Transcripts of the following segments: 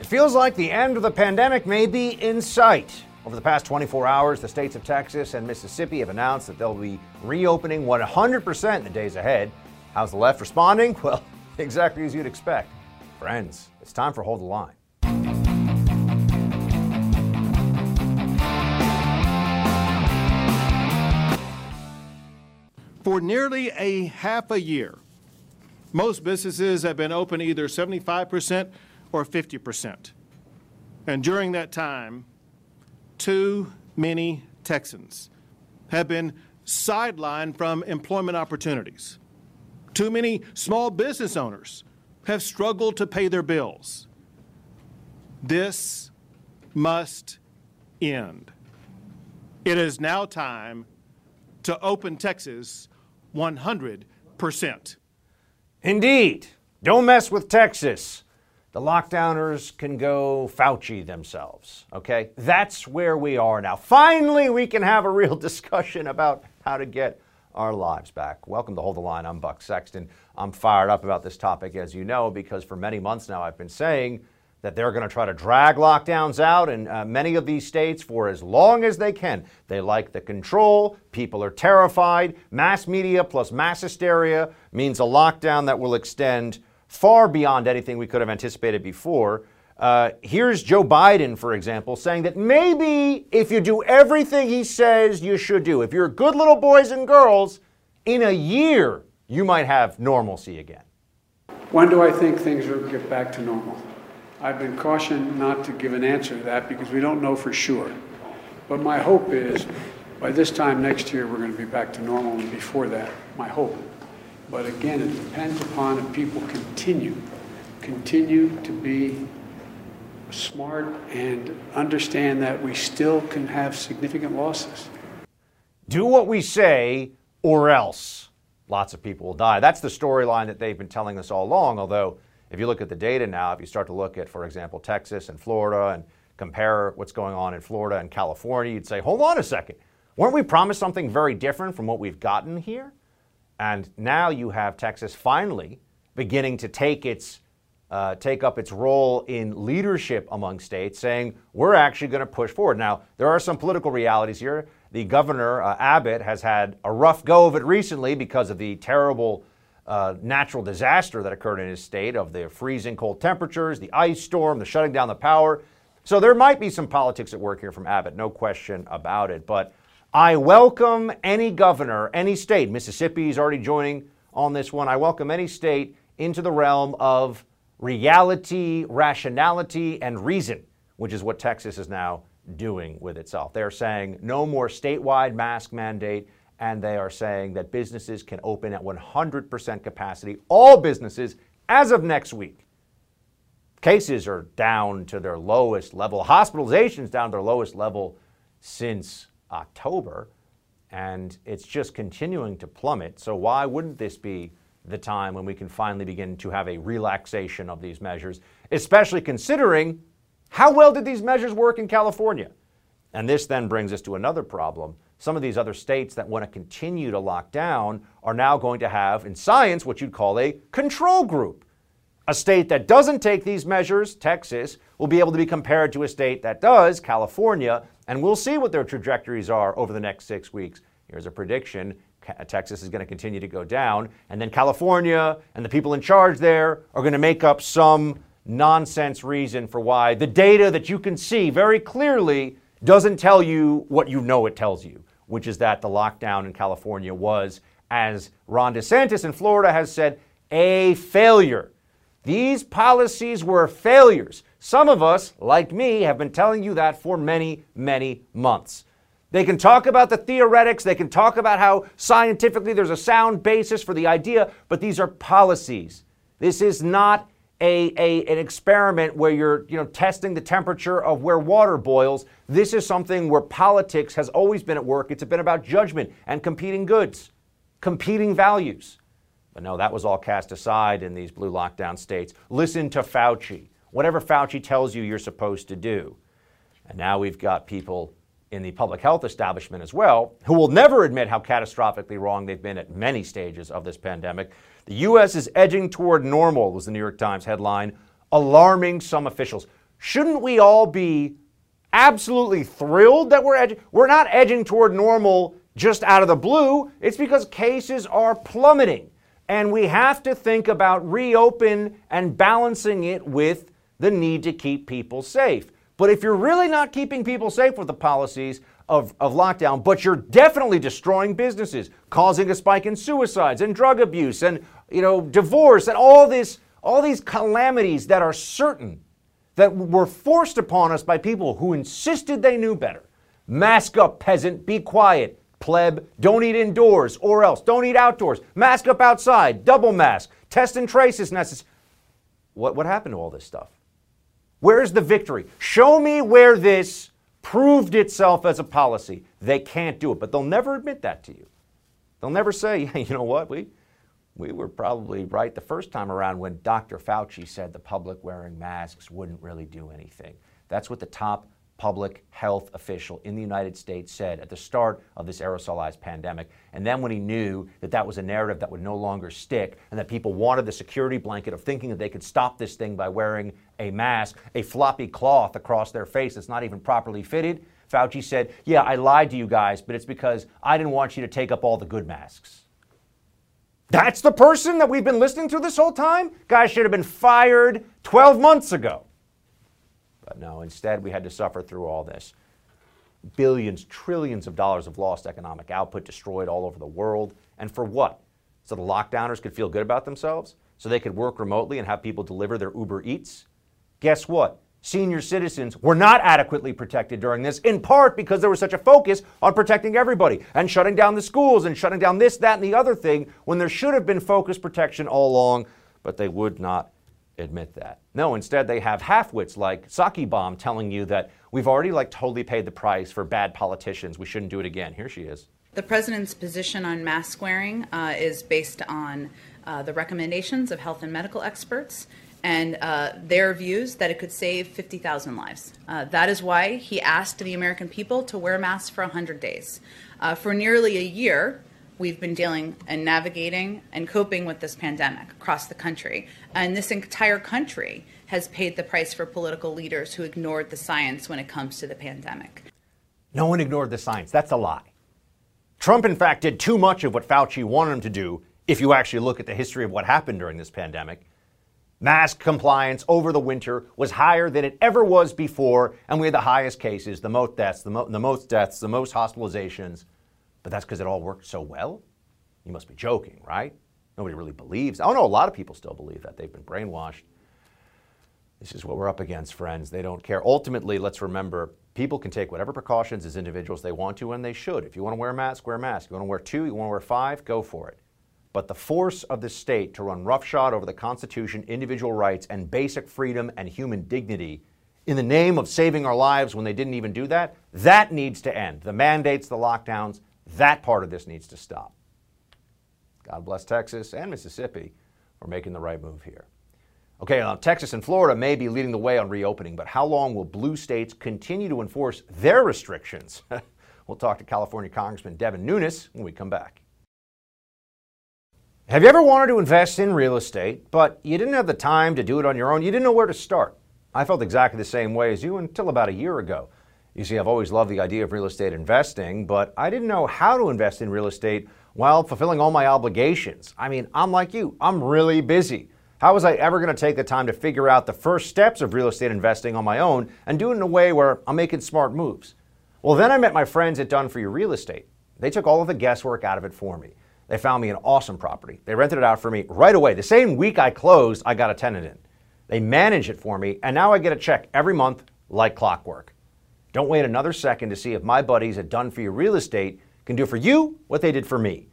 It feels like the end of the pandemic may be in sight. Over the past 24 hours, the states of Texas and Mississippi have announced that they'll be reopening 100% in the days ahead. How's the left responding? Well, exactly as you'd expect. Friends, it's time for Hold the Line. For nearly a half a year, most businesses have been open either 75% or 50%. And during that time, too many Texans have been sidelined from employment opportunities. Too many small business owners have struggled to pay their bills. This must end. It is now time to open Texas 100%. Indeed. Don't mess with Texas. The lockdowners can go Fauci themselves, okay? That's where we are now. Finally, we can have a real discussion about how to get our lives back. Welcome to Hold the Line. I'm Buck Sexton. I'm fired up about this topic, as you know, because for many months now I've been saying that they're going to try to drag lockdowns out in uh, many of these states for as long as they can. They like the control. People are terrified. Mass media plus mass hysteria means a lockdown that will extend far beyond anything we could have anticipated before. Uh, here's Joe Biden, for example, saying that maybe if you do everything he says you should do, if you're good little boys and girls, in a year you might have normalcy again. When do I think things will get back to normal? I've been cautioned not to give an answer to that because we don't know for sure. But my hope is by this time next year, we're going to be back to normal, and before that, my hope. But again, it depends upon if people continue, continue to be smart and understand that we still can have significant losses. Do what we say, or else lots of people will die. That's the storyline that they've been telling us all along, although if you look at the data now, if you start to look at, for example, Texas and Florida and compare what's going on in Florida and California, you'd say, hold on a second. Weren't we promised something very different from what we've gotten here? And now you have Texas finally beginning to take its uh, take up its role in leadership among states, saying we're actually going to push forward. Now there are some political realities here. The governor uh, Abbott has had a rough go of it recently because of the terrible uh, natural disaster that occurred in his state of the freezing cold temperatures, the ice storm, the shutting down the power. So there might be some politics at work here from Abbott, no question about it. But I welcome any governor, any state, Mississippi is already joining on this one. I welcome any state into the realm of reality, rationality, and reason, which is what Texas is now doing with itself. They're saying no more statewide mask mandate and they are saying that businesses can open at 100% capacity, all businesses, as of next week. Cases are down to their lowest level, hospitalizations down to their lowest level since October, and it's just continuing to plummet. So, why wouldn't this be the time when we can finally begin to have a relaxation of these measures, especially considering how well did these measures work in California? And this then brings us to another problem some of these other states that want to continue to lock down are now going to have, in science, what you'd call a control group. A state that doesn't take these measures, Texas, will be able to be compared to a state that does, California, and we'll see what their trajectories are over the next six weeks. Here's a prediction Texas is going to continue to go down, and then California and the people in charge there are going to make up some nonsense reason for why the data that you can see very clearly doesn't tell you what you know it tells you which is that the lockdown in California was, as Ron DeSantis in Florida has said, a failure. These policies were failures. Some of us, like me, have been telling you that for many, many months. They can talk about the theoretics, they can talk about how scientifically there's a sound basis for the idea, but these are policies. This is not a, a, an experiment where you're you know, testing the temperature of where water boils. This is something where politics has always been at work. It's been about judgment and competing goods, competing values. But no, that was all cast aside in these blue lockdown states. Listen to Fauci. Whatever Fauci tells you, you're supposed to do. And now we've got people in the public health establishment as well who will never admit how catastrophically wrong they've been at many stages of this pandemic. The U.S. is edging toward normal, was the New York Times headline, alarming some officials. shouldn't we all be absolutely thrilled that we're edging? We're not edging toward normal just out of the blue. It's because cases are plummeting. And we have to think about reopen and balancing it with the need to keep people safe. But if you're really not keeping people safe with the policies of, of lockdown, but you're definitely destroying businesses, causing a spike in suicides and drug abuse and you know divorce and all this all these calamities that are certain that were forced upon us by people who insisted they knew better. Mask up, peasant, be quiet. Pleb, don't eat indoors or else. Don't eat outdoors. Mask up outside, double mask, test and trace is necessary. What, what happened to all this stuff? Where's the victory? Show me where this proved itself as a policy. They can't do it, but they'll never admit that to you. They'll never say, hey, you know what, we, we were probably right the first time around when Dr. Fauci said the public wearing masks wouldn't really do anything. That's what the top public health official in the United States said at the start of this aerosolized pandemic. And then when he knew that that was a narrative that would no longer stick and that people wanted the security blanket of thinking that they could stop this thing by wearing a mask, a floppy cloth across their face that's not even properly fitted, Fauci said, Yeah, I lied to you guys, but it's because I didn't want you to take up all the good masks. That's the person that we've been listening to this whole time? Guy should have been fired 12 months ago. No, instead, we had to suffer through all this. Billions, trillions of dollars of lost economic output destroyed all over the world. And for what? So the lockdowners could feel good about themselves? So they could work remotely and have people deliver their Uber Eats? Guess what? Senior citizens were not adequately protected during this, in part because there was such a focus on protecting everybody and shutting down the schools and shutting down this, that, and the other thing when there should have been focused protection all along, but they would not admit that. No, instead they have half-wits like Psaki Bomb telling you that we've already like totally paid the price for bad politicians. We shouldn't do it again. Here she is. The president's position on mask wearing uh, is based on uh, the recommendations of health and medical experts and uh, their views that it could save 50,000 lives. Uh, that is why he asked the American people to wear masks for 100 days. Uh, for nearly a year, we've been dealing and navigating and coping with this pandemic across the country. And this entire country has paid the price for political leaders who ignored the science when it comes to the pandemic. No one ignored the science. That's a lie. Trump, in fact, did too much of what Fauci wanted him to do if you actually look at the history of what happened during this pandemic. Mask compliance over the winter was higher than it ever was before, and we had the highest cases, the most deaths, the, mo- the most deaths, the most hospitalizations but that's because it all worked so well? You must be joking, right? Nobody really believes. Oh no, a lot of people still believe that. They've been brainwashed. This is what we're up against, friends. They don't care. Ultimately, let's remember people can take whatever precautions as individuals they want to and they should. If you want to wear a mask, wear a mask. You want to wear two, you want to wear five, go for it. But the force of the state to run roughshod over the Constitution, individual rights, and basic freedom and human dignity in the name of saving our lives when they didn't even do that, that needs to end. The mandates, the lockdowns, that part of this needs to stop. God bless Texas and Mississippi for making the right move here. Okay, now Texas and Florida may be leading the way on reopening, but how long will blue states continue to enforce their restrictions? we'll talk to California Congressman Devin Nunes when we come back. Have you ever wanted to invest in real estate, but you didn't have the time to do it on your own? You didn't know where to start. I felt exactly the same way as you until about a year ago. You see, I've always loved the idea of real estate investing, but I didn't know how to invest in real estate while fulfilling all my obligations. I mean, I'm like you, I'm really busy. How was I ever going to take the time to figure out the first steps of real estate investing on my own and do it in a way where I'm making smart moves? Well, then I met my friends at Done For You Real Estate. They took all of the guesswork out of it for me. They found me an awesome property. They rented it out for me right away. The same week I closed, I got a tenant in. They manage it for me, and now I get a check every month like clockwork. Don't wait another second to see if my buddies at Done For You Real Estate can do for you what they did for me.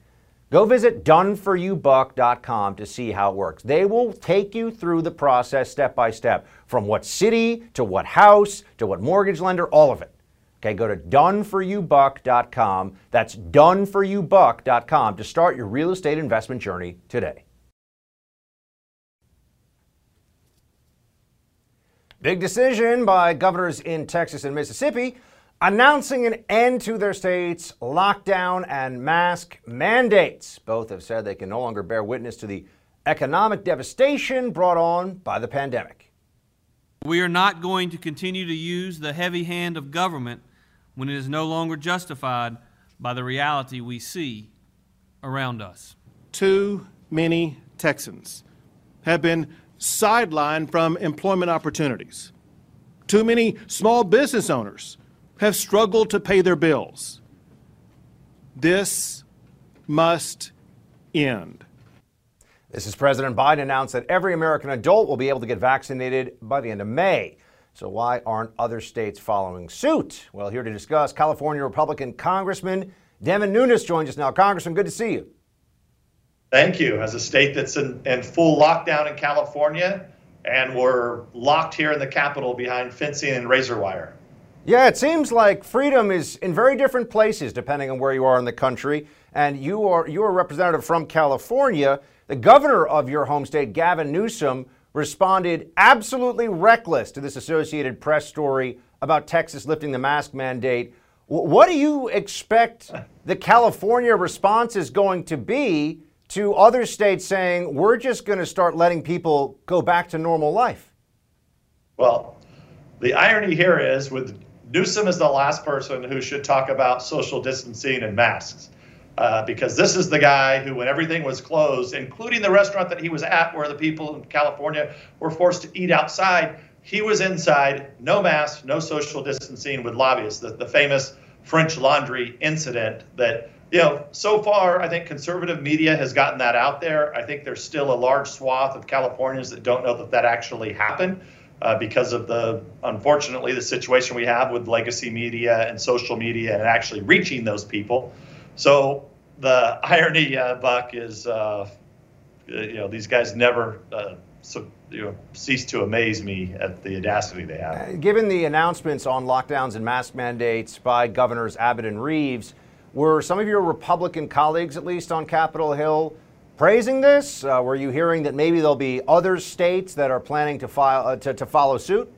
Go visit doneforyoubuck.com to see how it works. They will take you through the process step by step from what city to what house to what mortgage lender, all of it. Okay, go to doneforyoubuck.com. That's doneforyoubuck.com to start your real estate investment journey today. Big decision by governors in Texas and Mississippi announcing an end to their state's lockdown and mask mandates. Both have said they can no longer bear witness to the economic devastation brought on by the pandemic. We are not going to continue to use the heavy hand of government when it is no longer justified by the reality we see around us. Too many Texans have been sidelined from employment opportunities. Too many small business owners have struggled to pay their bills. This must end. This is President Biden announced that every American adult will be able to get vaccinated by the end of May. So, why aren't other states following suit? Well, here to discuss, California Republican Congressman Devin Nunes joins us now. Congressman, good to see you. Thank you. As a state that's in, in full lockdown in California, and we're locked here in the Capitol behind fencing and razor wire. Yeah, it seems like freedom is in very different places depending on where you are in the country. And you are you are a representative from California. The governor of your home state, Gavin Newsom, responded absolutely reckless to this Associated Press story about Texas lifting the mask mandate. What do you expect the California response is going to be to other states saying, we're just going to start letting people go back to normal life? Well, the irony here is with Newsom is the last person who should talk about social distancing and masks. Uh, because this is the guy who, when everything was closed, including the restaurant that he was at, where the people in California were forced to eat outside, he was inside, no mask, no social distancing with lobbyists. The, the famous French Laundry incident that, you know, so far, I think conservative media has gotten that out there. I think there's still a large swath of Californians that don't know that that actually happened. Uh, because of the unfortunately the situation we have with legacy media and social media and actually reaching those people. So the irony, uh, Buck, is uh, you know these guys never uh, so, you know, cease to amaze me at the audacity they have. Uh, given the announcements on lockdowns and mask mandates by Governors Abbott and Reeves, were some of your Republican colleagues, at least on Capitol Hill, praising this? Uh, were you hearing that maybe there'll be other states that are planning to, file, uh, to, to follow suit?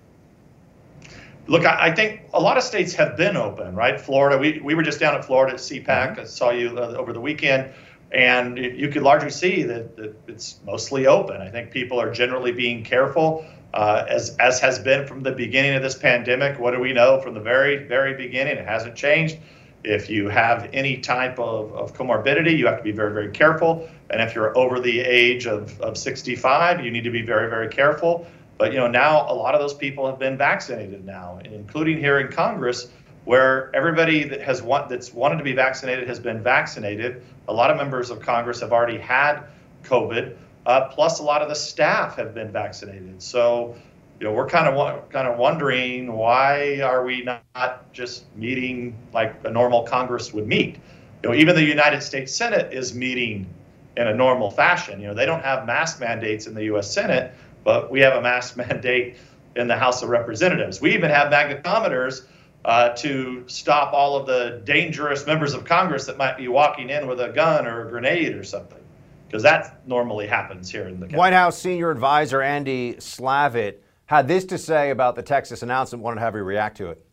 Look, I, I, think a lot of states have been open, right? Florida, we, we were just down at Florida at CPAC. Mm-hmm. I saw you uh, over the weekend, and it, you could largely see that, that, it's mostly open. I think people are generally being careful, uh, as as has been from the beginning of this pandemic. What do we know from the very very beginning? It hasn't changed. If you have any type of, of comorbidity, you have to be very, very careful. And if you're over the age of, of 65, you need to be very, very careful. But you know now a lot of those people have been vaccinated now, including here in Congress, where everybody that has want, that's wanted to be vaccinated has been vaccinated. A lot of members of Congress have already had COVID, uh, plus a lot of the staff have been vaccinated. So you know, we're kind of kind of wondering why are we not just meeting like a normal Congress would meet? You know, even the United States Senate is meeting in a normal fashion. You know, they don't have mask mandates in the U.S. Senate, but we have a mask mandate in the House of Representatives. We even have magnetometers uh, to stop all of the dangerous members of Congress that might be walking in with a gun or a grenade or something, because that normally happens here in the White House senior advisor Andy Slavitt had this to say about the Texas announcement. Wanted to have you react to it.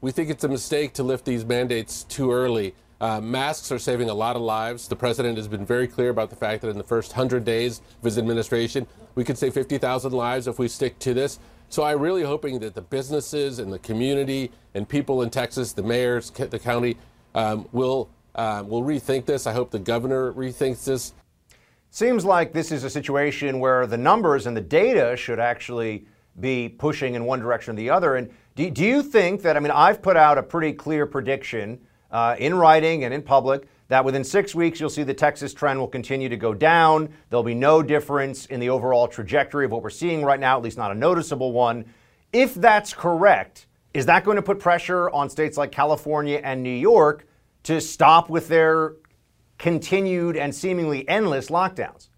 We think it's a mistake to lift these mandates too early. Uh, masks are saving a lot of lives. The president has been very clear about the fact that in the first 100 days of his administration, we could save 50,000 lives if we stick to this. So I'm really hoping that the businesses and the community and people in Texas, the mayors, the county, um, will uh, will rethink this. I hope the governor rethinks this. Seems like this is a situation where the numbers and the data should actually be pushing in one direction or the other. And do, do you think that, I mean, I've put out a pretty clear prediction uh, in writing and in public that within six weeks you'll see the Texas trend will continue to go down. There'll be no difference in the overall trajectory of what we're seeing right now, at least not a noticeable one. If that's correct, is that going to put pressure on states like California and New York to stop with their continued and seemingly endless lockdowns?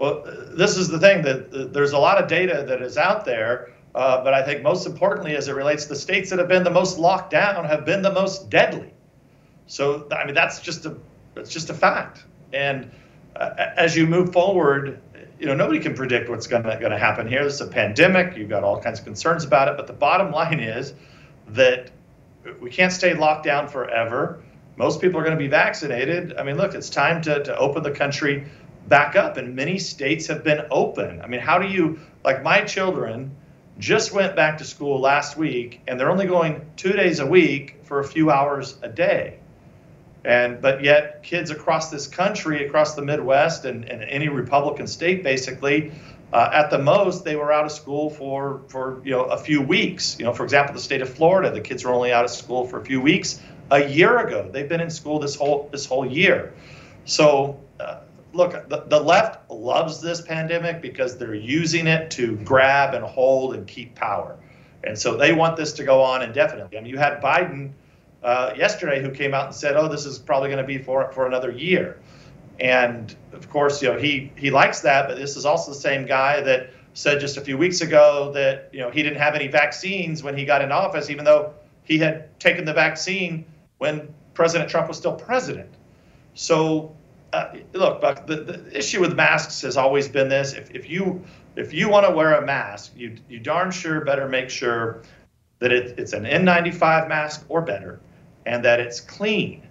Well, this is the thing that there's a lot of data that is out there, uh, but I think most importantly, as it relates the states that have been the most locked down, have been the most deadly. So I mean, that's just a that's just a fact. And uh, as you move forward, you know nobody can predict what's going to happen here. This is a pandemic. You've got all kinds of concerns about it. But the bottom line is that we can't stay locked down forever. Most people are going to be vaccinated. I mean, look, it's time to, to open the country back up, and many states have been open. I mean, how do you like my children? just went back to school last week, and they're only going two days a week for a few hours a day. And but yet, kids across this country, across the Midwest, and, and any Republican state, basically, uh, at the most, they were out of school for for you know a few weeks. You know, for example, the state of Florida, the kids were only out of school for a few weeks a year ago. They've been in school this whole this whole year. So, uh, look, the, the left loves this pandemic because they're using it to grab and hold and keep power, and so they want this to go on indefinitely. I mean, you had Biden uh, yesterday who came out and said, "Oh, this is probably going to be for for another year." And of course, you know he he likes that, but this is also the same guy that said just a few weeks ago that you know he didn't have any vaccines when he got in office, even though he had taken the vaccine when President Trump was still president. So, uh, look, Buck, the, the issue with masks has always been this: if, if you if you want to wear a mask, you you darn sure better make sure that it, it's an N95 mask or better and that it's clean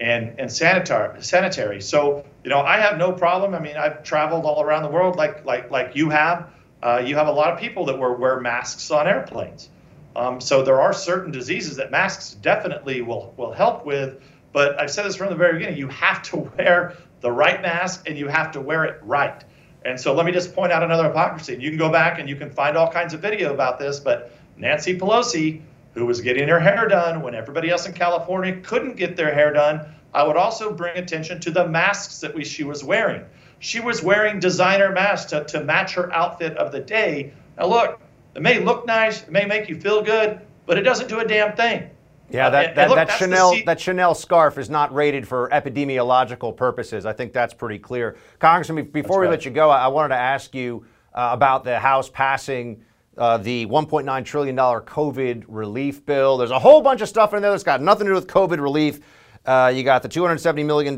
and, and sanitary, sanitary. So, you know, I have no problem. I mean, I've traveled all around the world like, like, like you have. Uh, you have a lot of people that wear, wear masks on airplanes. Um, so there are certain diseases that masks definitely will, will help with. But I've said this from the very beginning, you have to wear the right mask and you have to wear it right. And so let me just point out another hypocrisy. You can go back and you can find all kinds of video about this, but Nancy Pelosi who was getting her hair done when everybody else in California couldn't get their hair done. I would also bring attention to the masks that we, she was wearing. She was wearing designer masks to, to match her outfit of the day. Now, look, it may look nice, it may make you feel good, but it doesn't do a damn thing. Yeah, that, that, look, that Chanel that Chanel scarf is not rated for epidemiological purposes. I think that's pretty clear. Congressman, before we let you go, I, I wanted to ask you uh, about the House passing uh, the $1.9 trillion COVID relief bill. There's a whole bunch of stuff in there that's got nothing to do with COVID relief. Uh, you got the $270 million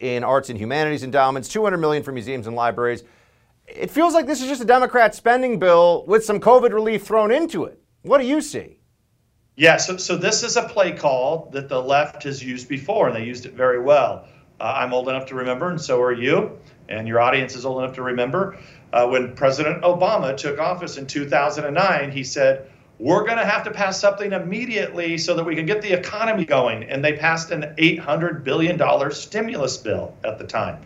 in arts and humanities endowments, 200 million for museums and libraries. It feels like this is just a Democrat spending bill with some COVID relief thrown into it. What do you see? Yeah, so, so this is a play call that the left has used before, and they used it very well. Uh, I'm old enough to remember, and so are you, and your audience is old enough to remember uh, when President Obama took office in 2009, he said, We're going to have to pass something immediately so that we can get the economy going. And they passed an $800 billion stimulus bill at the time.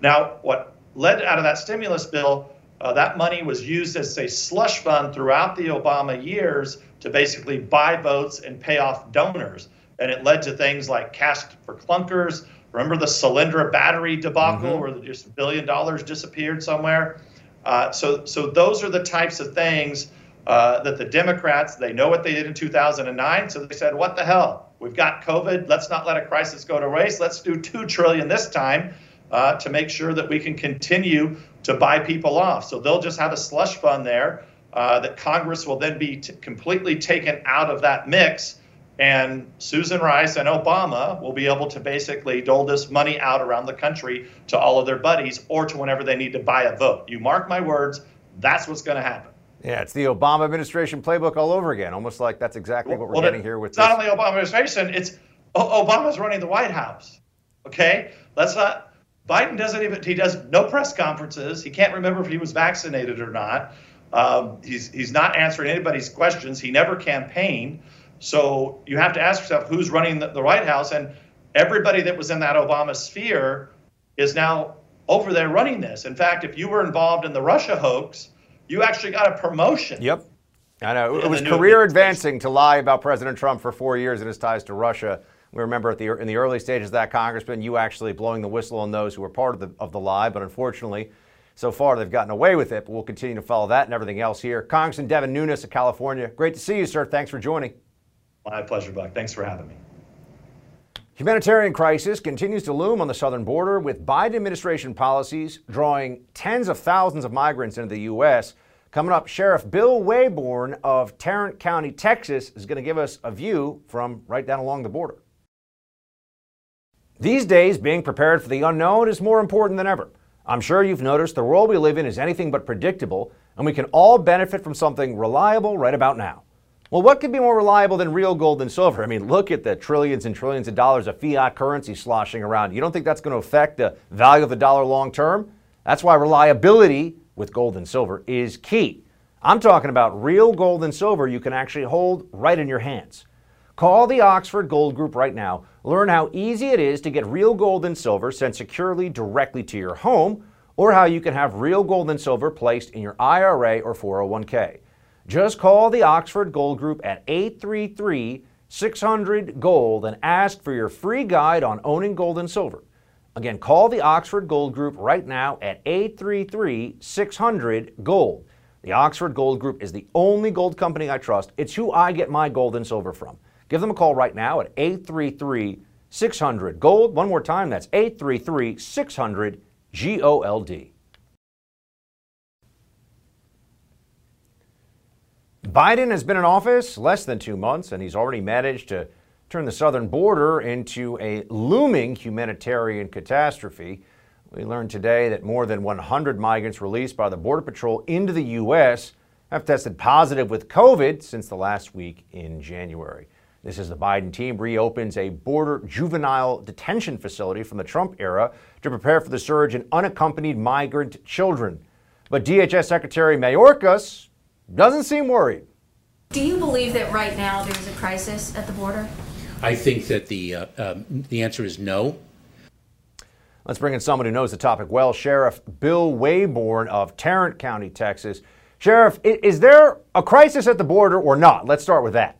Now, what led out of that stimulus bill, uh, that money was used as a slush fund throughout the Obama years to basically buy votes and pay off donors. And it led to things like cash for clunkers. Remember the Solyndra battery debacle mm-hmm. where just a billion dollars disappeared somewhere? Uh, so, so those are the types of things uh, that the Democrats they know what they did in 2009. So they said, "What the hell? We've got COVID. Let's not let a crisis go to waste. Let's do two trillion this time uh, to make sure that we can continue to buy people off." So they'll just have a slush fund there uh, that Congress will then be t- completely taken out of that mix and Susan Rice and Obama will be able to basically dole this money out around the country to all of their buddies or to whenever they need to buy a vote. You mark my words, that's what's going to happen. Yeah, it's the Obama administration playbook all over again. Almost like that's exactly what we're well, getting here with. It's this. not only Obama administration; it's Obama's running the White House. Okay, let's not. Biden doesn't even. He does no press conferences. He can't remember if he was vaccinated or not. Um, he's he's not answering anybody's questions. He never campaigned. So you have to ask yourself who's running the, the White House, and everybody that was in that Obama sphere is now over there running this. In fact, if you were involved in the Russia hoax, you actually got a promotion. Yep. I know. It was career advancing to lie about President Trump for four years and his ties to Russia. We remember at the, in the early stages of that, Congressman, you actually blowing the whistle on those who were part of the, of the lie, but unfortunately, so far they've gotten away with it. But we'll continue to follow that and everything else here. Congressman Devin Nunes of California, great to see you, sir. Thanks for joining. My pleasure, Buck. Thanks for having me. Humanitarian crisis continues to loom on the southern border with Biden administration policies drawing tens of thousands of migrants into the U.S. Coming up, Sheriff Bill Waybourn of Tarrant County, Texas, is going to give us a view from right down along the border. These days, being prepared for the unknown is more important than ever. I'm sure you've noticed the world we live in is anything but predictable, and we can all benefit from something reliable right about now. Well, what could be more reliable than real gold and silver? I mean, look at the trillions and trillions of dollars of fiat currency sloshing around. You don't think that's going to affect the value of the dollar long term? That's why reliability with gold and silver is key. I'm talking about real gold and silver you can actually hold right in your hands. Call the Oxford Gold Group right now. Learn how easy it is to get real gold and silver sent securely directly to your home, or how you can have real gold and silver placed in your IRA or 401k. Just call the Oxford Gold Group at 833 600 Gold and ask for your free guide on owning gold and silver. Again, call the Oxford Gold Group right now at 833 600 Gold. The Oxford Gold Group is the only gold company I trust. It's who I get my gold and silver from. Give them a call right now at 833 600 Gold. One more time, that's 833 600 G O L D. Biden has been in office less than two months, and he's already managed to turn the southern border into a looming humanitarian catastrophe. We learned today that more than 100 migrants released by the Border Patrol into the U.S. have tested positive with COVID since the last week in January. This is the Biden team reopens a border juvenile detention facility from the Trump era to prepare for the surge in unaccompanied migrant children. But DHS Secretary Mayorkas doesn't seem worried. Do you believe that right now there is a crisis at the border? I think that the uh, um, the answer is no. Let's bring in someone who knows the topic well. Sheriff Bill Waybourn of Tarrant County, Texas. Sheriff, is there a crisis at the border or not? Let's start with that.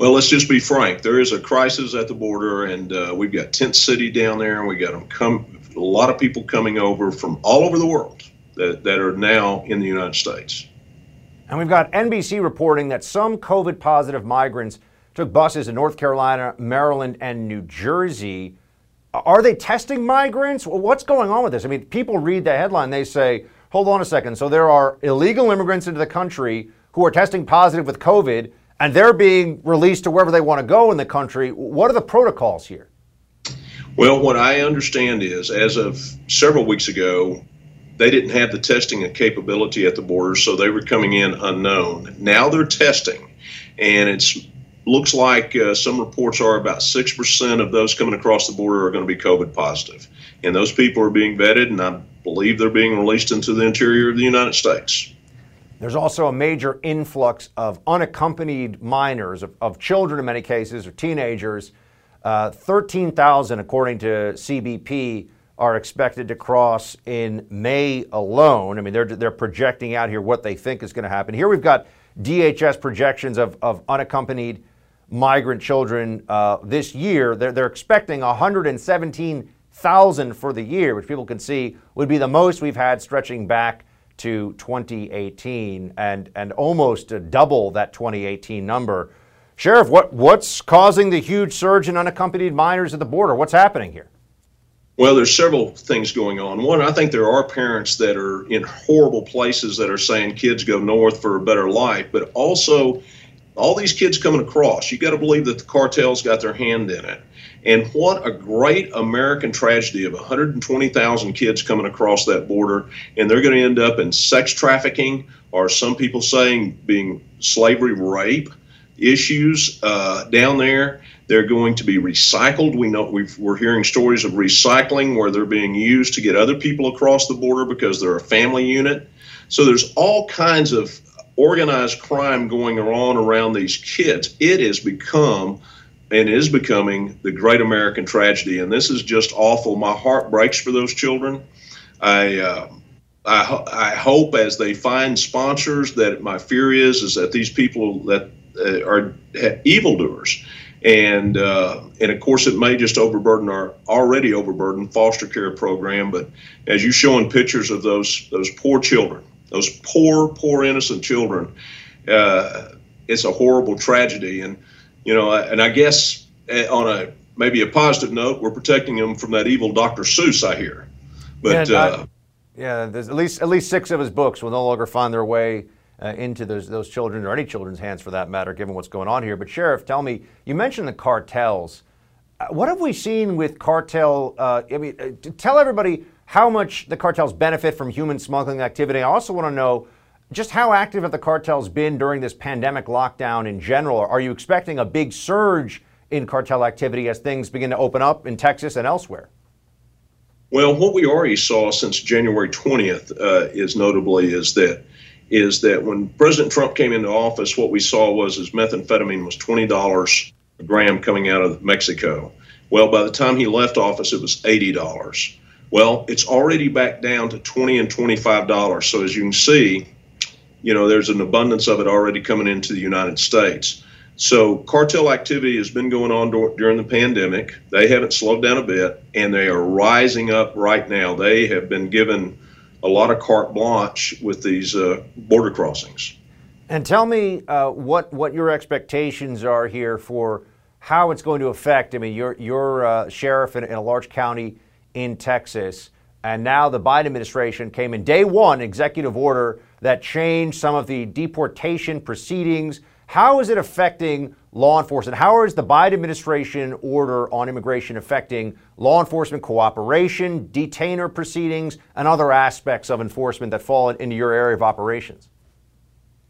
Well, let's just be frank. There is a crisis at the border, and uh, we've got tent city down there, and we got them come. A lot of people coming over from all over the world that, that are now in the United States. And we've got NBC reporting that some COVID positive migrants took buses in North Carolina, Maryland, and New Jersey. Are they testing migrants? What's going on with this? I mean, people read the headline, they say, hold on a second. So there are illegal immigrants into the country who are testing positive with COVID, and they're being released to wherever they want to go in the country. What are the protocols here? Well, what I understand is, as of several weeks ago, they didn't have the testing capability at the border, so they were coming in unknown. Now they're testing, and it's looks like uh, some reports are about 6% of those coming across the border are going to be COVID positive. And those people are being vetted, and I believe they're being released into the interior of the United States. There's also a major influx of unaccompanied minors, of, of children in many cases, or teenagers. Uh, 13,000, according to CBP, are expected to cross in May alone. I mean, they're, they're projecting out here what they think is going to happen. Here we've got DHS projections of, of unaccompanied migrant children uh, this year. They're, they're expecting 117,000 for the year, which people can see would be the most we've had stretching back to 2018 and, and almost double that 2018 number. Sheriff, what, what's causing the huge surge in unaccompanied minors at the border? What's happening here? Well, there's several things going on. One, I think there are parents that are in horrible places that are saying kids go north for a better life, but also all these kids coming across, you got to believe that the cartels got their hand in it. And what a great American tragedy of 120,000 kids coming across that border, and they're going to end up in sex trafficking, or some people saying being slavery rape issues uh, down there. They're going to be recycled. We know we are hearing stories of recycling where they're being used to get other people across the border because they're a family unit. So there's all kinds of organized crime going on around these kids. It has become and is becoming the great American tragedy. And this is just awful. My heart breaks for those children. I, uh, I, I hope as they find sponsors that my fear is is that these people that uh, are evildoers and uh, and of course it may just overburden our already overburdened foster care program. But as you showing pictures of those those poor children, those poor poor innocent children, uh, it's a horrible tragedy. And you know, and I guess eh, on a maybe a positive note, we're protecting them from that evil Dr. Seuss. I hear, but. Yeah, uh, yeah, there's at least at least six of his books will no longer find their way uh, into those, those children or any children's hands for that matter, given what's going on here. But, Sheriff, tell me, you mentioned the cartels. Uh, what have we seen with cartel? Uh, I mean, uh, tell everybody how much the cartels benefit from human smuggling activity. I also want to know just how active have the cartels been during this pandemic lockdown in general? Are you expecting a big surge in cartel activity as things begin to open up in Texas and elsewhere? Well, what we already saw since January 20th uh, is notably is that is that when President Trump came into office, what we saw was his methamphetamine was $20 a gram coming out of Mexico. Well, by the time he left office, it was $80. Well, it's already back down to 20 and $25. So as you can see, you know, there's an abundance of it already coming into the United States. So cartel activity has been going on do- during the pandemic. They haven't slowed down a bit, and they are rising up right now. They have been given a lot of carte blanche with these uh, border crossings. And tell me uh, what what your expectations are here for how it's going to affect. I mean, you're you're uh, sheriff in, in a large county in Texas, and now the Biden administration came in day one executive order that changed some of the deportation proceedings. How is it affecting law enforcement? How is the Biden administration order on immigration affecting law enforcement cooperation, detainer proceedings, and other aspects of enforcement that fall into your area of operations?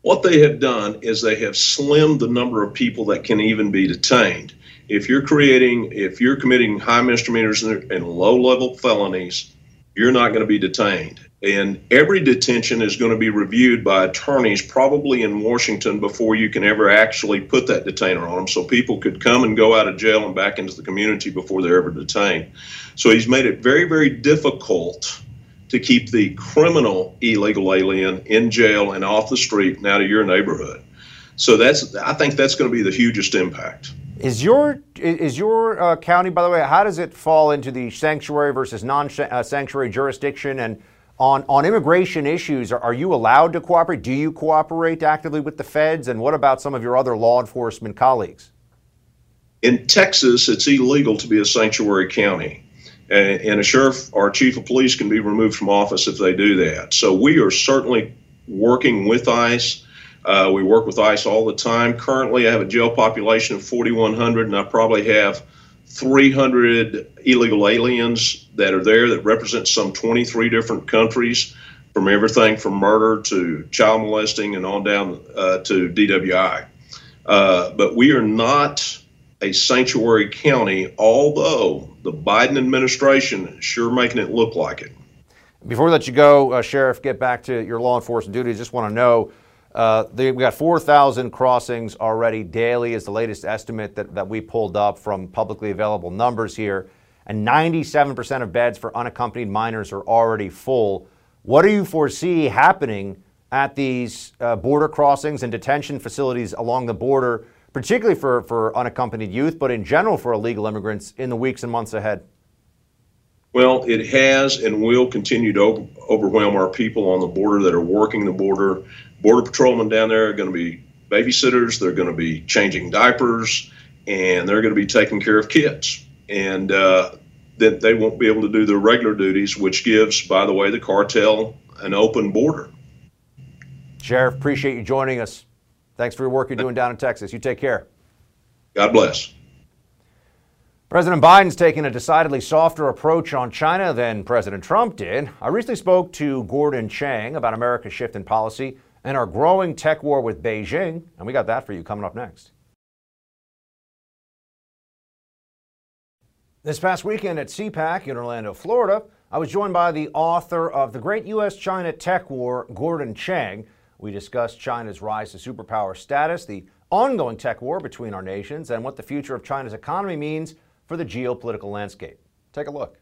What they have done is they have slimmed the number of people that can even be detained. If you're creating, if you're committing high misdemeanors and, and low level felonies, you're not going to be detained. And every detention is going to be reviewed by attorneys, probably in Washington, before you can ever actually put that detainer on them. So people could come and go out of jail and back into the community before they're ever detained. So he's made it very, very difficult to keep the criminal illegal alien in jail and off the street and out of your neighborhood. So that's, I think that's going to be the hugest impact. Is your is your uh, county, by the way, how does it fall into the sanctuary versus non-sanctuary jurisdiction? And on on immigration issues, are, are you allowed to cooperate? Do you cooperate actively with the feds? And what about some of your other law enforcement colleagues? In Texas, it's illegal to be a sanctuary county and, a sheriff or chief of police can be removed from office if they do that. So we are certainly working with ICE. Uh, we work with ICE all the time. Currently, I have a jail population of 4,100, and I probably have 300 illegal aliens that are there that represent some 23 different countries, from everything from murder to child molesting and on down uh, to DWI. Uh, but we are not a sanctuary county, although the Biden administration is sure making it look like it. Before we let you go, uh, Sheriff, get back to your law enforcement duties. Just want to know uh, we got 4,000 crossings already daily, is the latest estimate that, that we pulled up from publicly available numbers here. And 97% of beds for unaccompanied minors are already full. What do you foresee happening at these uh, border crossings and detention facilities along the border particularly for, for unaccompanied youth, but in general for illegal immigrants in the weeks and months ahead? Well, it has and will continue to overwhelm our people on the border that are working the border. Border patrolmen down there are going to be babysitters, they're going to be changing diapers, and they're going to be taking care of kids. And uh, that they won't be able to do their regular duties, which gives, by the way, the cartel an open border. Sheriff, appreciate you joining us. Thanks for your work you're doing down in Texas. You take care. God bless. President Biden's taking a decidedly softer approach on China than President Trump did. I recently spoke to Gordon Chang about America's shift in policy and our growing tech war with Beijing, and we got that for you coming up next. This past weekend at CPAC in Orlando, Florida, I was joined by the author of The Great U.S. China Tech War, Gordon Chang. We discussed China's rise to superpower status, the ongoing tech war between our nations, and what the future of China's economy means for the geopolitical landscape. Take a look.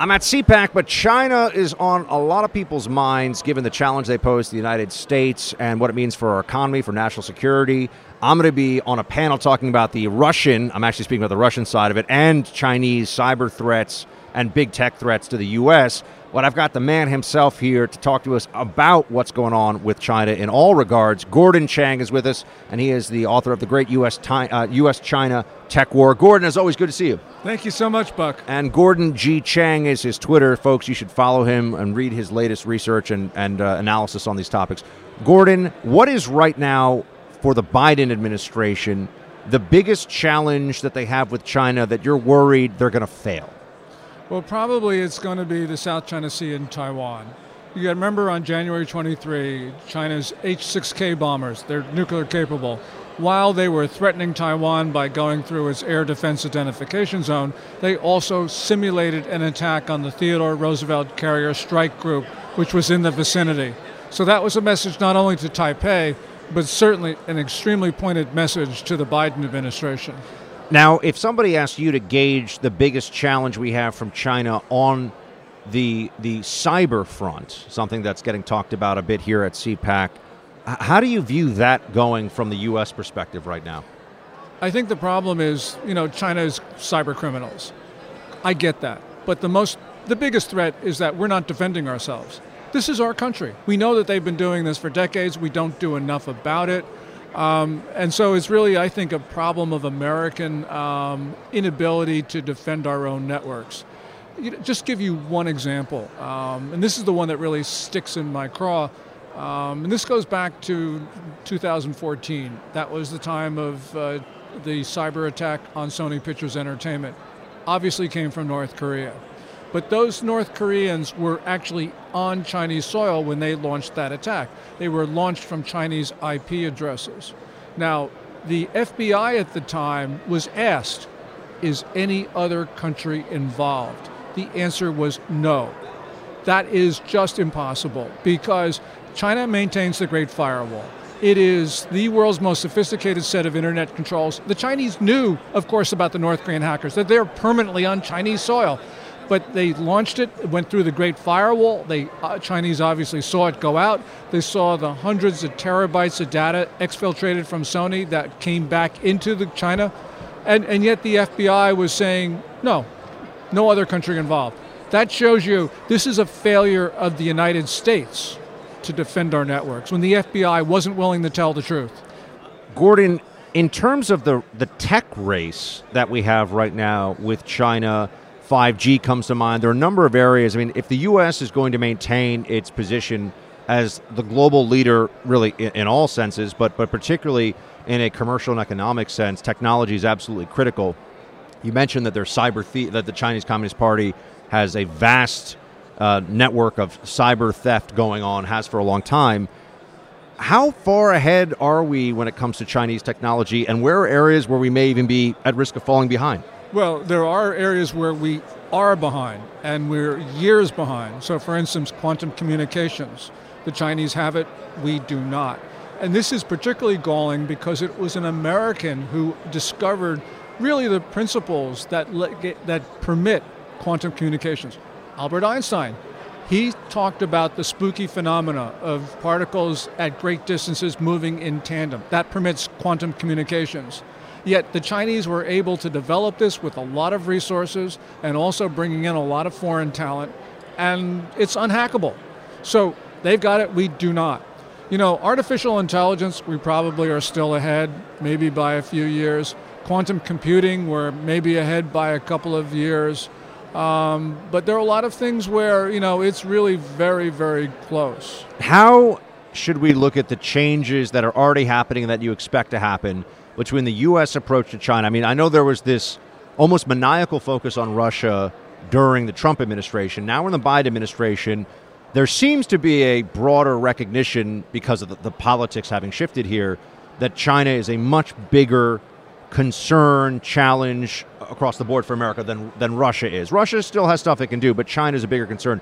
I'm at CPAC, but China is on a lot of people's minds given the challenge they pose to the United States and what it means for our economy, for national security. I'm going to be on a panel talking about the Russian, I'm actually speaking about the Russian side of it, and Chinese cyber threats and big tech threats to the U.S. But I've got the man himself here to talk to us about what's going on with China in all regards. Gordon Chang is with us, and he is the author of the great U.S. uh, U.S. China Tech War. Gordon, it's always good to see you. Thank you so much, Buck. And Gordon G. Chang is his Twitter. Folks, you should follow him and read his latest research and, and uh, analysis on these topics. Gordon, what is right now for the Biden administration the biggest challenge that they have with China that you're worried they're going to fail? Well, probably it's going to be the South China Sea and Taiwan. You got to remember on January 23, China's H-6K bombers, they're nuclear capable. While they were threatening Taiwan by going through its air defense identification zone, they also simulated an attack on the Theodore Roosevelt Carrier Strike Group, which was in the vicinity. So that was a message not only to Taipei, but certainly an extremely pointed message to the Biden administration. Now, if somebody asks you to gauge the biggest challenge we have from China on the the cyber front, something that's getting talked about a bit here at CPAC, how do you view that going from the U.S. perspective right now? I think the problem is, you know, China's cyber criminals. I get that, but the most, the biggest threat is that we're not defending ourselves. This is our country. We know that they've been doing this for decades. We don't do enough about it. Um, and so it's really, I think, a problem of American um, inability to defend our own networks. You know, just give you one example, um, and this is the one that really sticks in my craw. Um, and this goes back to 2014. That was the time of uh, the cyber attack on Sony Pictures Entertainment. Obviously came from North Korea. But those North Koreans were actually on Chinese soil when they launched that attack. They were launched from Chinese IP addresses. Now, the FBI at the time was asked, is any other country involved? The answer was no. That is just impossible because China maintains the Great Firewall. It is the world's most sophisticated set of internet controls. The Chinese knew, of course, about the North Korean hackers, that they're permanently on Chinese soil. But they launched it, it went through the Great Firewall. The uh, Chinese obviously saw it go out. They saw the hundreds of terabytes of data exfiltrated from Sony that came back into the China. And, and yet the FBI was saying, no, no other country involved. That shows you this is a failure of the United States to defend our networks when the FBI wasn't willing to tell the truth. Gordon, in terms of the, the tech race that we have right now with China, 5G comes to mind. There are a number of areas. I mean, if the U.S. is going to maintain its position as the global leader, really in, in all senses, but, but particularly in a commercial and economic sense, technology is absolutely critical. You mentioned that there's cyber the- that the Chinese Communist Party has a vast uh, network of cyber theft going on, has for a long time. How far ahead are we when it comes to Chinese technology, and where are areas where we may even be at risk of falling behind? Well, there are areas where we are behind, and we're years behind. So, for instance, quantum communications. The Chinese have it, we do not. And this is particularly galling because it was an American who discovered really the principles that, that permit quantum communications. Albert Einstein. He talked about the spooky phenomena of particles at great distances moving in tandem. That permits quantum communications. Yet the Chinese were able to develop this with a lot of resources and also bringing in a lot of foreign talent, and it's unhackable. So they've got it, we do not. You know, artificial intelligence, we probably are still ahead, maybe by a few years. Quantum computing, we're maybe ahead by a couple of years. Um, but there are a lot of things where, you know, it's really very, very close. How should we look at the changes that are already happening that you expect to happen between the U.S. approach to China? I mean, I know there was this almost maniacal focus on Russia during the Trump administration. Now, in the Biden administration, there seems to be a broader recognition because of the, the politics having shifted here that China is a much bigger concern, challenge across the board for America than, than Russia is. Russia still has stuff it can do, but China is a bigger concern.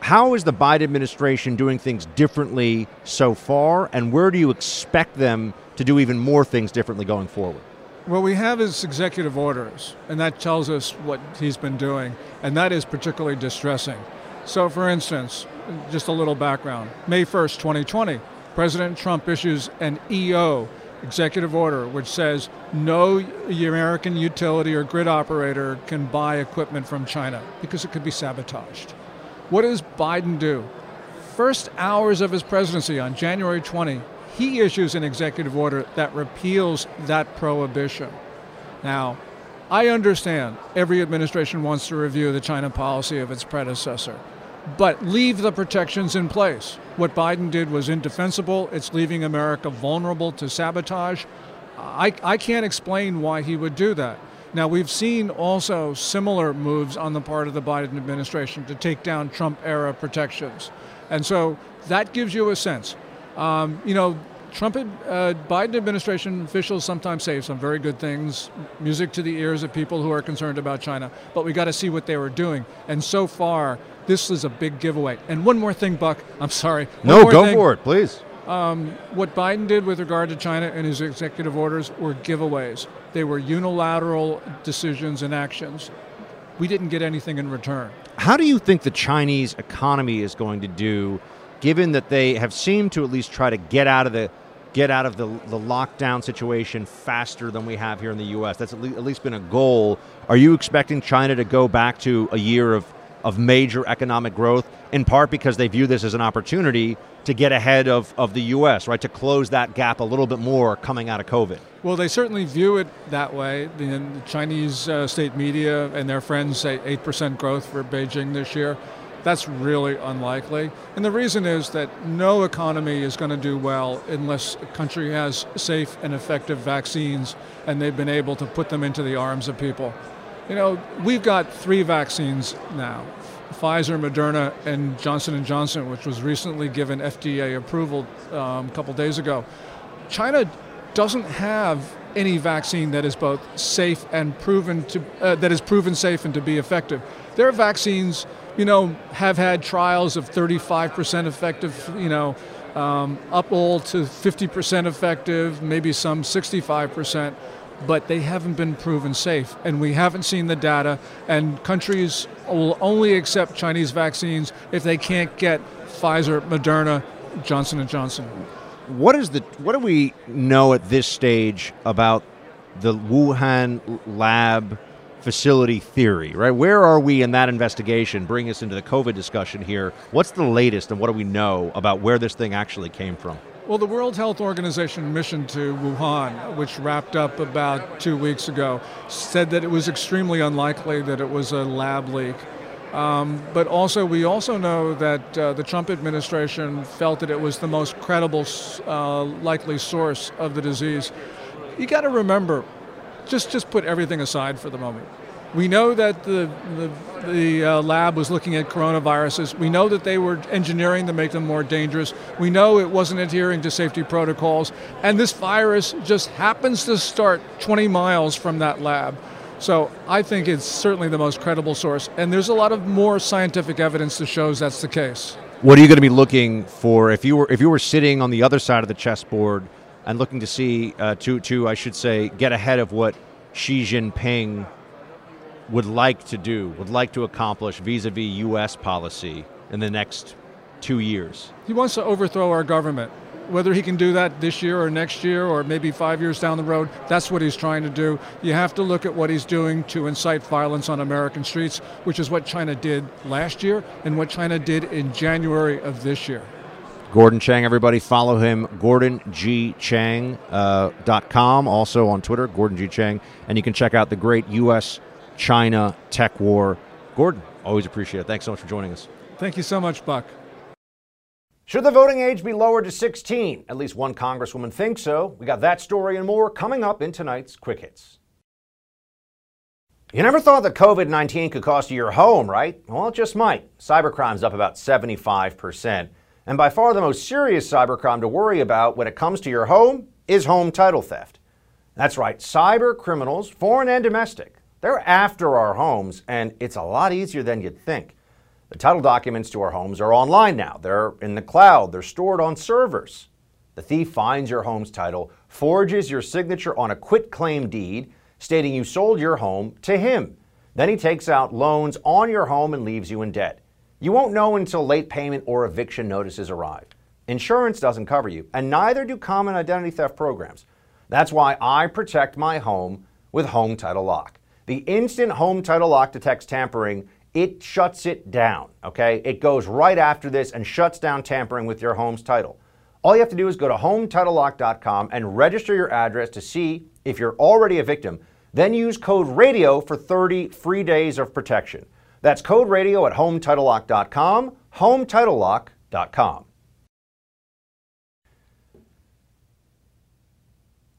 How is the Biden administration doing things differently so far, and where do you expect them to do even more things differently going forward? What we have is executive orders, and that tells us what he's been doing, and that is particularly distressing. So, for instance, just a little background May 1st, 2020, President Trump issues an EO executive order which says no American utility or grid operator can buy equipment from China because it could be sabotaged. What does Biden do? First hours of his presidency on January 20, he issues an executive order that repeals that prohibition. Now, I understand every administration wants to review the China policy of its predecessor, but leave the protections in place. What Biden did was indefensible. It's leaving America vulnerable to sabotage. I, I can't explain why he would do that. Now, we've seen also similar moves on the part of the Biden administration to take down Trump era protections. And so that gives you a sense. Um, you know, Trump, uh, Biden administration officials sometimes say some very good things, music to the ears of people who are concerned about China, but we got to see what they were doing. And so far, This is a big giveaway. And one more thing, Buck. I'm sorry. No, go thing. for it, please. Um, what Biden did with regard to China and his executive orders were giveaways. They were unilateral decisions and actions. We didn't get anything in return. How do you think the Chinese economy is going to do, given that they have seemed to at least try to get out of the get out of the, the lockdown situation faster than we have here in the U.S. That's at least, at least been a goal. Are you expecting China to go back to a year of, of major economic growth, in part because they view this as an opportunity to get ahead of, of the U.S., right, to close that gap a little bit more coming out of COVID? Well, they certainly view it that way. The, the Chinese uh, state media and their friends say 8% growth for Beijing this year. That's really unlikely. And the reason is that no economy is going to do well unless a country has safe and effective vaccines and they've been able to put them into the arms of people. You know, we've got three vaccines now. Pfizer, Moderna, and Johnson & Johnson, which was recently given FDA approval um, a couple days ago. China doesn't have any vaccine that is both safe and proven to uh, that is proven safe and to be effective. Their vaccines, you know, have had trials of 35% effective, you know, um, up all to 50% effective, maybe some 65%, but they haven't been proven safe, and we haven't seen the data. And countries will only accept Chinese vaccines if they can't get Pfizer, Moderna, Johnson Johnson. What is the what do we know at this stage about the Wuhan lab facility theory, right? Where are we in that investigation? Bring us into the COVID discussion here. What's the latest and what do we know about where this thing actually came from? Well, the World Health Organization mission to Wuhan, which wrapped up about two weeks ago, said that it was extremely unlikely that it was a lab leak. Um, but also, we also know that uh, the Trump administration felt that it was the most credible, uh, likely source of the disease. You got to remember, just just put everything aside for the moment. We know that the the, the uh, lab was looking at coronaviruses. We know that they were engineering to make them more dangerous. We know it wasn't adhering to safety protocols, and this virus just happens to start 20 miles from that lab. So I think it's certainly the most credible source, and there's a lot of more scientific evidence that shows that's the case. What are you going to be looking for if you were if you were sitting on the other side of the chessboard and looking to see uh, to to I should say get ahead of what Xi Jinping would like to do, would like to accomplish vis-a-vis U.S. policy in the next two years? He wants to overthrow our government. Whether he can do that this year or next year or maybe five years down the road, that's what he's trying to do. You have to look at what he's doing to incite violence on American streets, which is what China did last year and what China did in January of this year. Gordon Chang, everybody follow him, gordongchang.com, uh, dot com, also on Twitter, Gordon G. Chang, and you can check out the great U.S. China tech war. Gordon, always appreciate it. Thanks so much for joining us. Thank you so much, Buck. Should the voting age be lowered to 16? At least one congresswoman thinks so. We got that story and more coming up in tonight's Quick Hits. You never thought that COVID 19 could cost you your home, right? Well, it just might. Cybercrime's up about 75%. And by far the most serious cybercrime to worry about when it comes to your home is home title theft. That's right, cyber criminals, foreign and domestic, they're after our homes, and it's a lot easier than you'd think. The title documents to our homes are online now. They're in the cloud, they're stored on servers. The thief finds your home's title, forges your signature on a quit claim deed stating you sold your home to him. Then he takes out loans on your home and leaves you in debt. You won't know until late payment or eviction notices arrive. Insurance doesn't cover you, and neither do common identity theft programs. That's why I protect my home with Home Title Lock. The instant Home Title Lock detects tampering, it shuts it down, okay? It goes right after this and shuts down tampering with your home's title. All you have to do is go to HometitleLock.com and register your address to see if you're already a victim. Then use code RADIO for 30 free days of protection. That's code radio at HometitleLock.com, HometitleLock.com.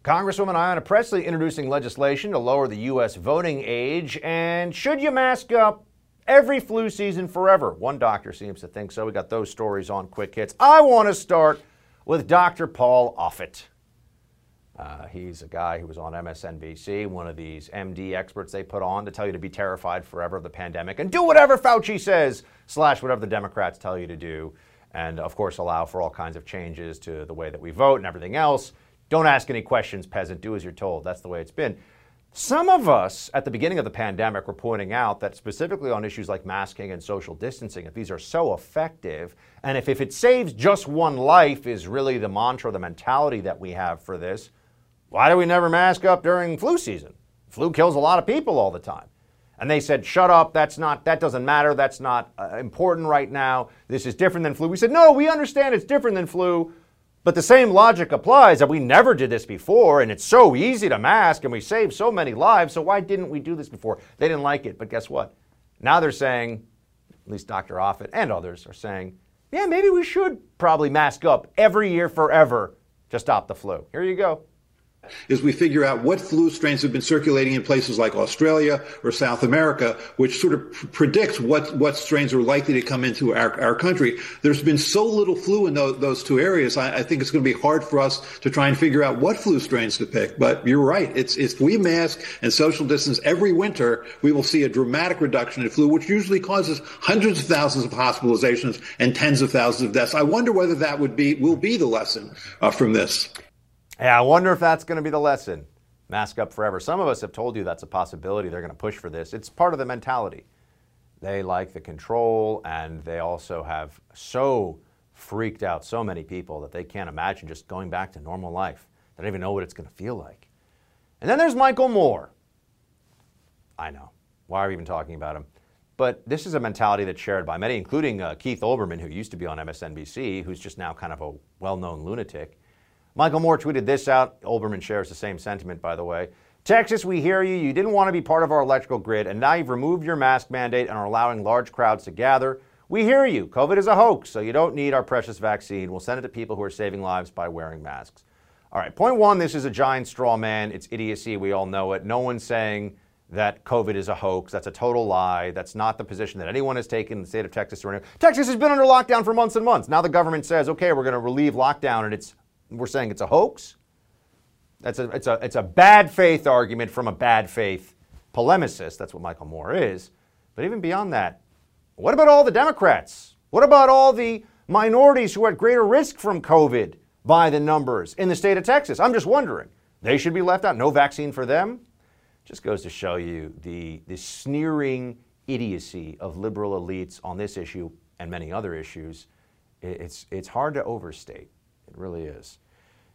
Congresswoman Ayanna Pressley introducing legislation to lower the U.S. voting age. And should you mask up every flu season forever? One doctor seems to think so. We got those stories on Quick Hits. I want to start with Dr. Paul Offit. Uh, he's a guy who was on MSNBC, one of these MD experts they put on to tell you to be terrified forever of the pandemic and do whatever Fauci says, slash whatever the Democrats tell you to do. And of course, allow for all kinds of changes to the way that we vote and everything else. Don't ask any questions, peasant. Do as you're told. That's the way it's been. Some of us at the beginning of the pandemic were pointing out that specifically on issues like masking and social distancing, if these are so effective, and if, if it saves just one life is really the mantra, the mentality that we have for this, why do we never mask up during flu season? Flu kills a lot of people all the time. And they said, shut up, that's not, that doesn't matter, that's not uh, important right now, this is different than flu. We said, no, we understand it's different than flu, but the same logic applies that we never did this before, and it's so easy to mask, and we save so many lives, so why didn't we do this before? They didn't like it, but guess what? Now they're saying, at least Dr. Offit and others are saying, yeah, maybe we should probably mask up every year forever to stop the flu. Here you go is we figure out what flu strains have been circulating in places like Australia or South America, which sort of pr- predicts what, what strains are likely to come into our, our country. There's been so little flu in those, those two areas, I, I think it's going to be hard for us to try and figure out what flu strains to pick. But you're right. It's, if we mask and social distance every winter, we will see a dramatic reduction in flu, which usually causes hundreds of thousands of hospitalizations and tens of thousands of deaths. I wonder whether that would be, will be the lesson uh, from this. Yeah, I wonder if that's going to be the lesson. Mask up forever. Some of us have told you that's a possibility. They're going to push for this. It's part of the mentality. They like the control, and they also have so freaked out so many people that they can't imagine just going back to normal life. They don't even know what it's going to feel like. And then there's Michael Moore. I know. Why are we even talking about him? But this is a mentality that's shared by many, including uh, Keith Olbermann, who used to be on MSNBC, who's just now kind of a well known lunatic. Michael Moore tweeted this out. Olbermann shares the same sentiment, by the way. Texas, we hear you. You didn't want to be part of our electrical grid, and now you've removed your mask mandate and are allowing large crowds to gather. We hear you. COVID is a hoax, so you don't need our precious vaccine. We'll send it to people who are saving lives by wearing masks. All right, point one this is a giant straw man. It's idiocy. We all know it. No one's saying that COVID is a hoax. That's a total lie. That's not the position that anyone has taken in the state of Texas or anywhere. Texas has been under lockdown for months and months. Now the government says, okay, we're going to relieve lockdown, and it's we're saying it's a hoax. That's a, it's, a, it's a bad faith argument from a bad faith polemicist. That's what Michael Moore is. But even beyond that, what about all the Democrats? What about all the minorities who are at greater risk from COVID by the numbers in the state of Texas? I'm just wondering. They should be left out. No vaccine for them? Just goes to show you the, the sneering idiocy of liberal elites on this issue and many other issues. It's, it's hard to overstate. It really is.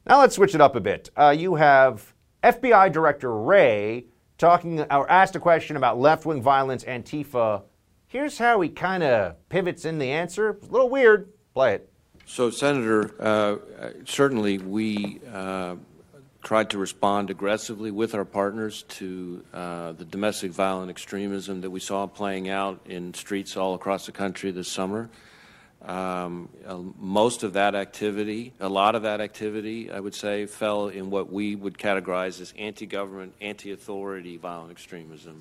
Now let's switch it up a bit. Uh, you have FBI Director Wray talking or asked a question about left wing violence, Antifa. Here's how he kind of pivots in the answer. It's a little weird. Play it. So, Senator, uh, certainly we uh, tried to respond aggressively with our partners to uh, the domestic violent extremism that we saw playing out in streets all across the country this summer. Um, uh, most of that activity, a lot of that activity, I would say, fell in what we would categorize as anti government, anti authority violent extremism.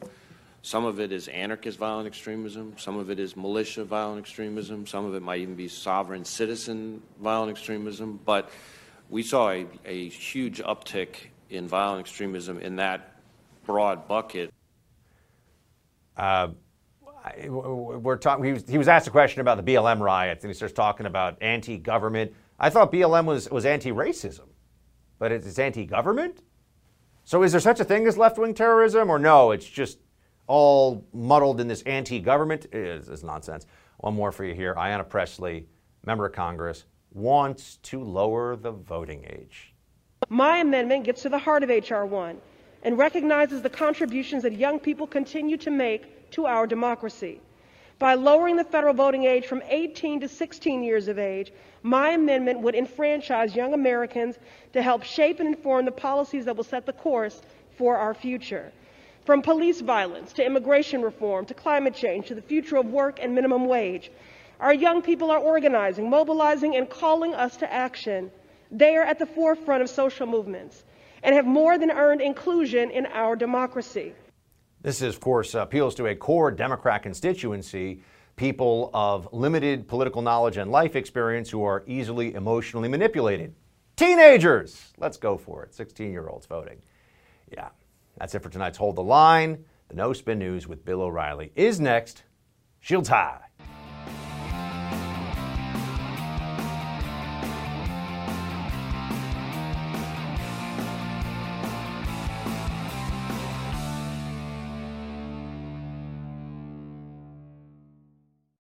Some of it is anarchist violent extremism, some of it is militia violent extremism, some of it might even be sovereign citizen violent extremism. But we saw a, a huge uptick in violent extremism in that broad bucket. Uh, we're talking. He was, he was asked a question about the BLM riots, and he starts talking about anti-government. I thought BLM was was anti-racism, but it's anti-government. So is there such a thing as left-wing terrorism, or no? It's just all muddled in this anti-government. Is is nonsense. One more for you here. Ayanna Pressley, member of Congress, wants to lower the voting age. My amendment gets to the heart of H.R. 1 and recognizes the contributions that young people continue to make to our democracy. By lowering the federal voting age from 18 to 16 years of age, my amendment would enfranchise young Americans to help shape and inform the policies that will set the course for our future. From police violence to immigration reform to climate change to the future of work and minimum wage, our young people are organizing, mobilizing, and calling us to action. They are at the forefront of social movements and have more than earned inclusion in our democracy. This, is, of course, appeals to a core Democrat constituency, people of limited political knowledge and life experience who are easily emotionally manipulated. Teenagers, let's go for it. 16 year olds voting. Yeah, that's it for tonight's Hold the Line. The No Spin News with Bill O'Reilly is next. Shields high.